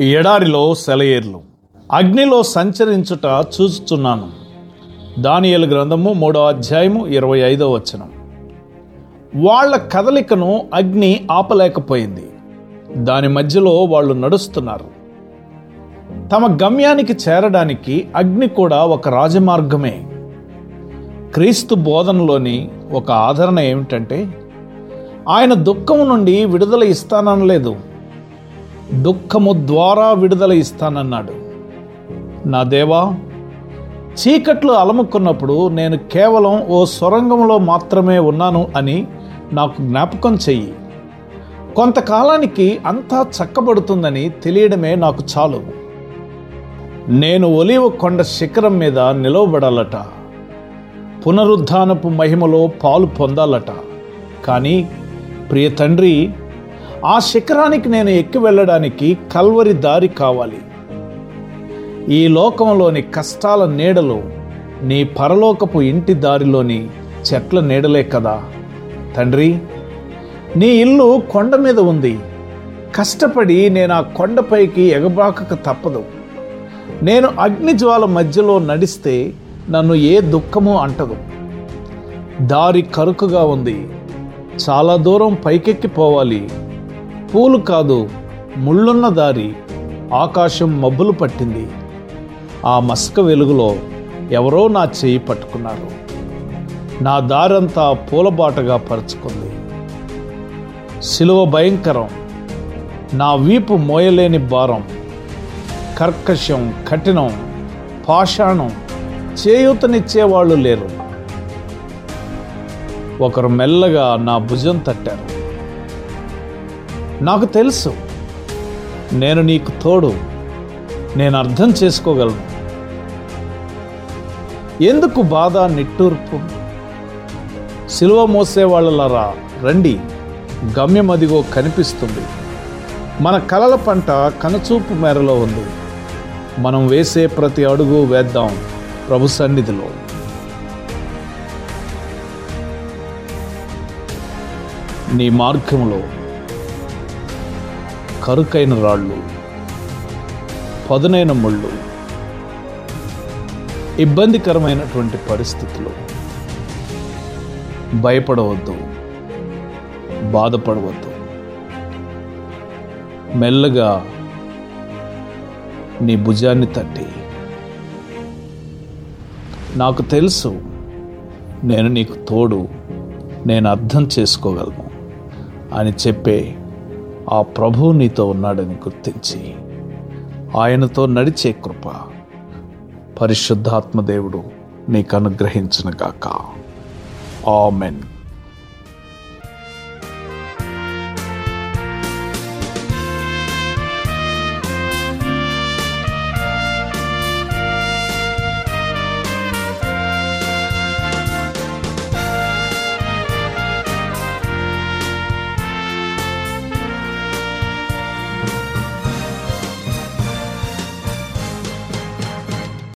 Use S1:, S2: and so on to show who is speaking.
S1: ఎడారిలో సెలయేర్లు. అగ్నిలో సంచరించుట చూస్తున్నాను దానియేలు గ్రంథము మూడో అధ్యాయము ఇరవై ఐదో వచనం. వాళ్ళ కదలికను అగ్ని ఆపలేకపోయింది. దాని మధ్యలో వాళ్ళు నడుస్తున్నారు. తమ గమ్యానికి చేరడానికి అగ్ని కూడా ఒక రాజమార్గమే. క్రీస్తు బోధనలోని ఒక ఆదరణ ఏమిటంటే ఆయన దుఃఖం నుండి విడుదల ఇస్తాననలేదు. దుఃఖము ద్వారా విడుదల ఇస్తానన్నాడు. నా దేవా చీకట్లు అలముకున్నప్పుడు నేను కేవలం ఓ సొరంగంలో మాత్రమే ఉన్నాను అని నాకు జ్ఞాపకం చెయ్యి. కొంతకాలానికి అంతా చక్కబడుతుందని తెలియడమే నాకు చాలు. నేను ఒలివ కొండ శిఖరం మీద నిలవబడాలట. పునరుద్ధానపు మహిమలో పాలు పొందాలట. కానీ ప్రియ తండ్రి ఆ శిఖరానికి నేను ఎక్కి వెళ్ళడానికి కల్వరి దారి కావాలి. ఈ లోకంలోని కష్టాల నీడలు నీ పరలోకపు ఇంటి దారిలోని చెట్ల నీడలే కదా. తండ్రి నీ ఇల్లు కొండ మీద ఉంది. కష్టపడి నేను ఆ కొండపైకి ఎగబాకక తప్పదు. నేను అగ్నిజ్వాల మధ్యలో నడిస్తే నన్ను ఏ దుఃఖము అంటదు. దారి కరుకుగా ఉంది. చాలా దూరం పైకెక్కిపోవాలి. పూలు కాదు ముళ్ళున్న దారి ఆకాశం మబ్బులు పట్టింది. ఆ మస్క వెలుగులో ఎవరో నా చేయి పట్టుకున్నారు. నా దారంతా పూలబాటగా పరుచుకుంది. సిలువ భయంకరం. నా వీపు మోయలేని భారం. కర్కశం కఠినం పాషాణం చేయూతనిచ్చేవాళ్ళు లేరు. ఒకరు మెల్లగా నా భుజం తట్టారు. నాకు తెలుసు. నేను నీకు తోడు. నేను అర్థం చేసుకోగలను. ఎందుకు బాధ నిట్టూర్పు? సిలువ మోసేవాళ్ళలారా రండి. గమ్యం అదిగో కనిపిస్తుంది. మన కలల పంట కనుచూపు మేరలో ఉంది. మనం వేసే ప్రతి అడుగు వేద్దాం ప్రభు సన్నిధిలో. నీ మార్గంలో కరుకైన రాళ్ళు పదునైన ముళ్ళు ఇబ్బందికరమైనటువంటి పరిస్థితులు. భయపడవద్దు బాధపడవద్దు. మెల్లగా నీ భుజాన్ని తట్టి నాకు తెలుసు నేను నీకు తోడు నేను అర్థం చేసుకోగలను అని చెప్పే ఆ ప్రభువు నీతో ఉన్నాడని గుర్తించి ఆయనతో నడిచే కృప పరిశుద్ధాత్మ దేవుడు నీకు అనుగ్రహించునుగాక ఆమెన్.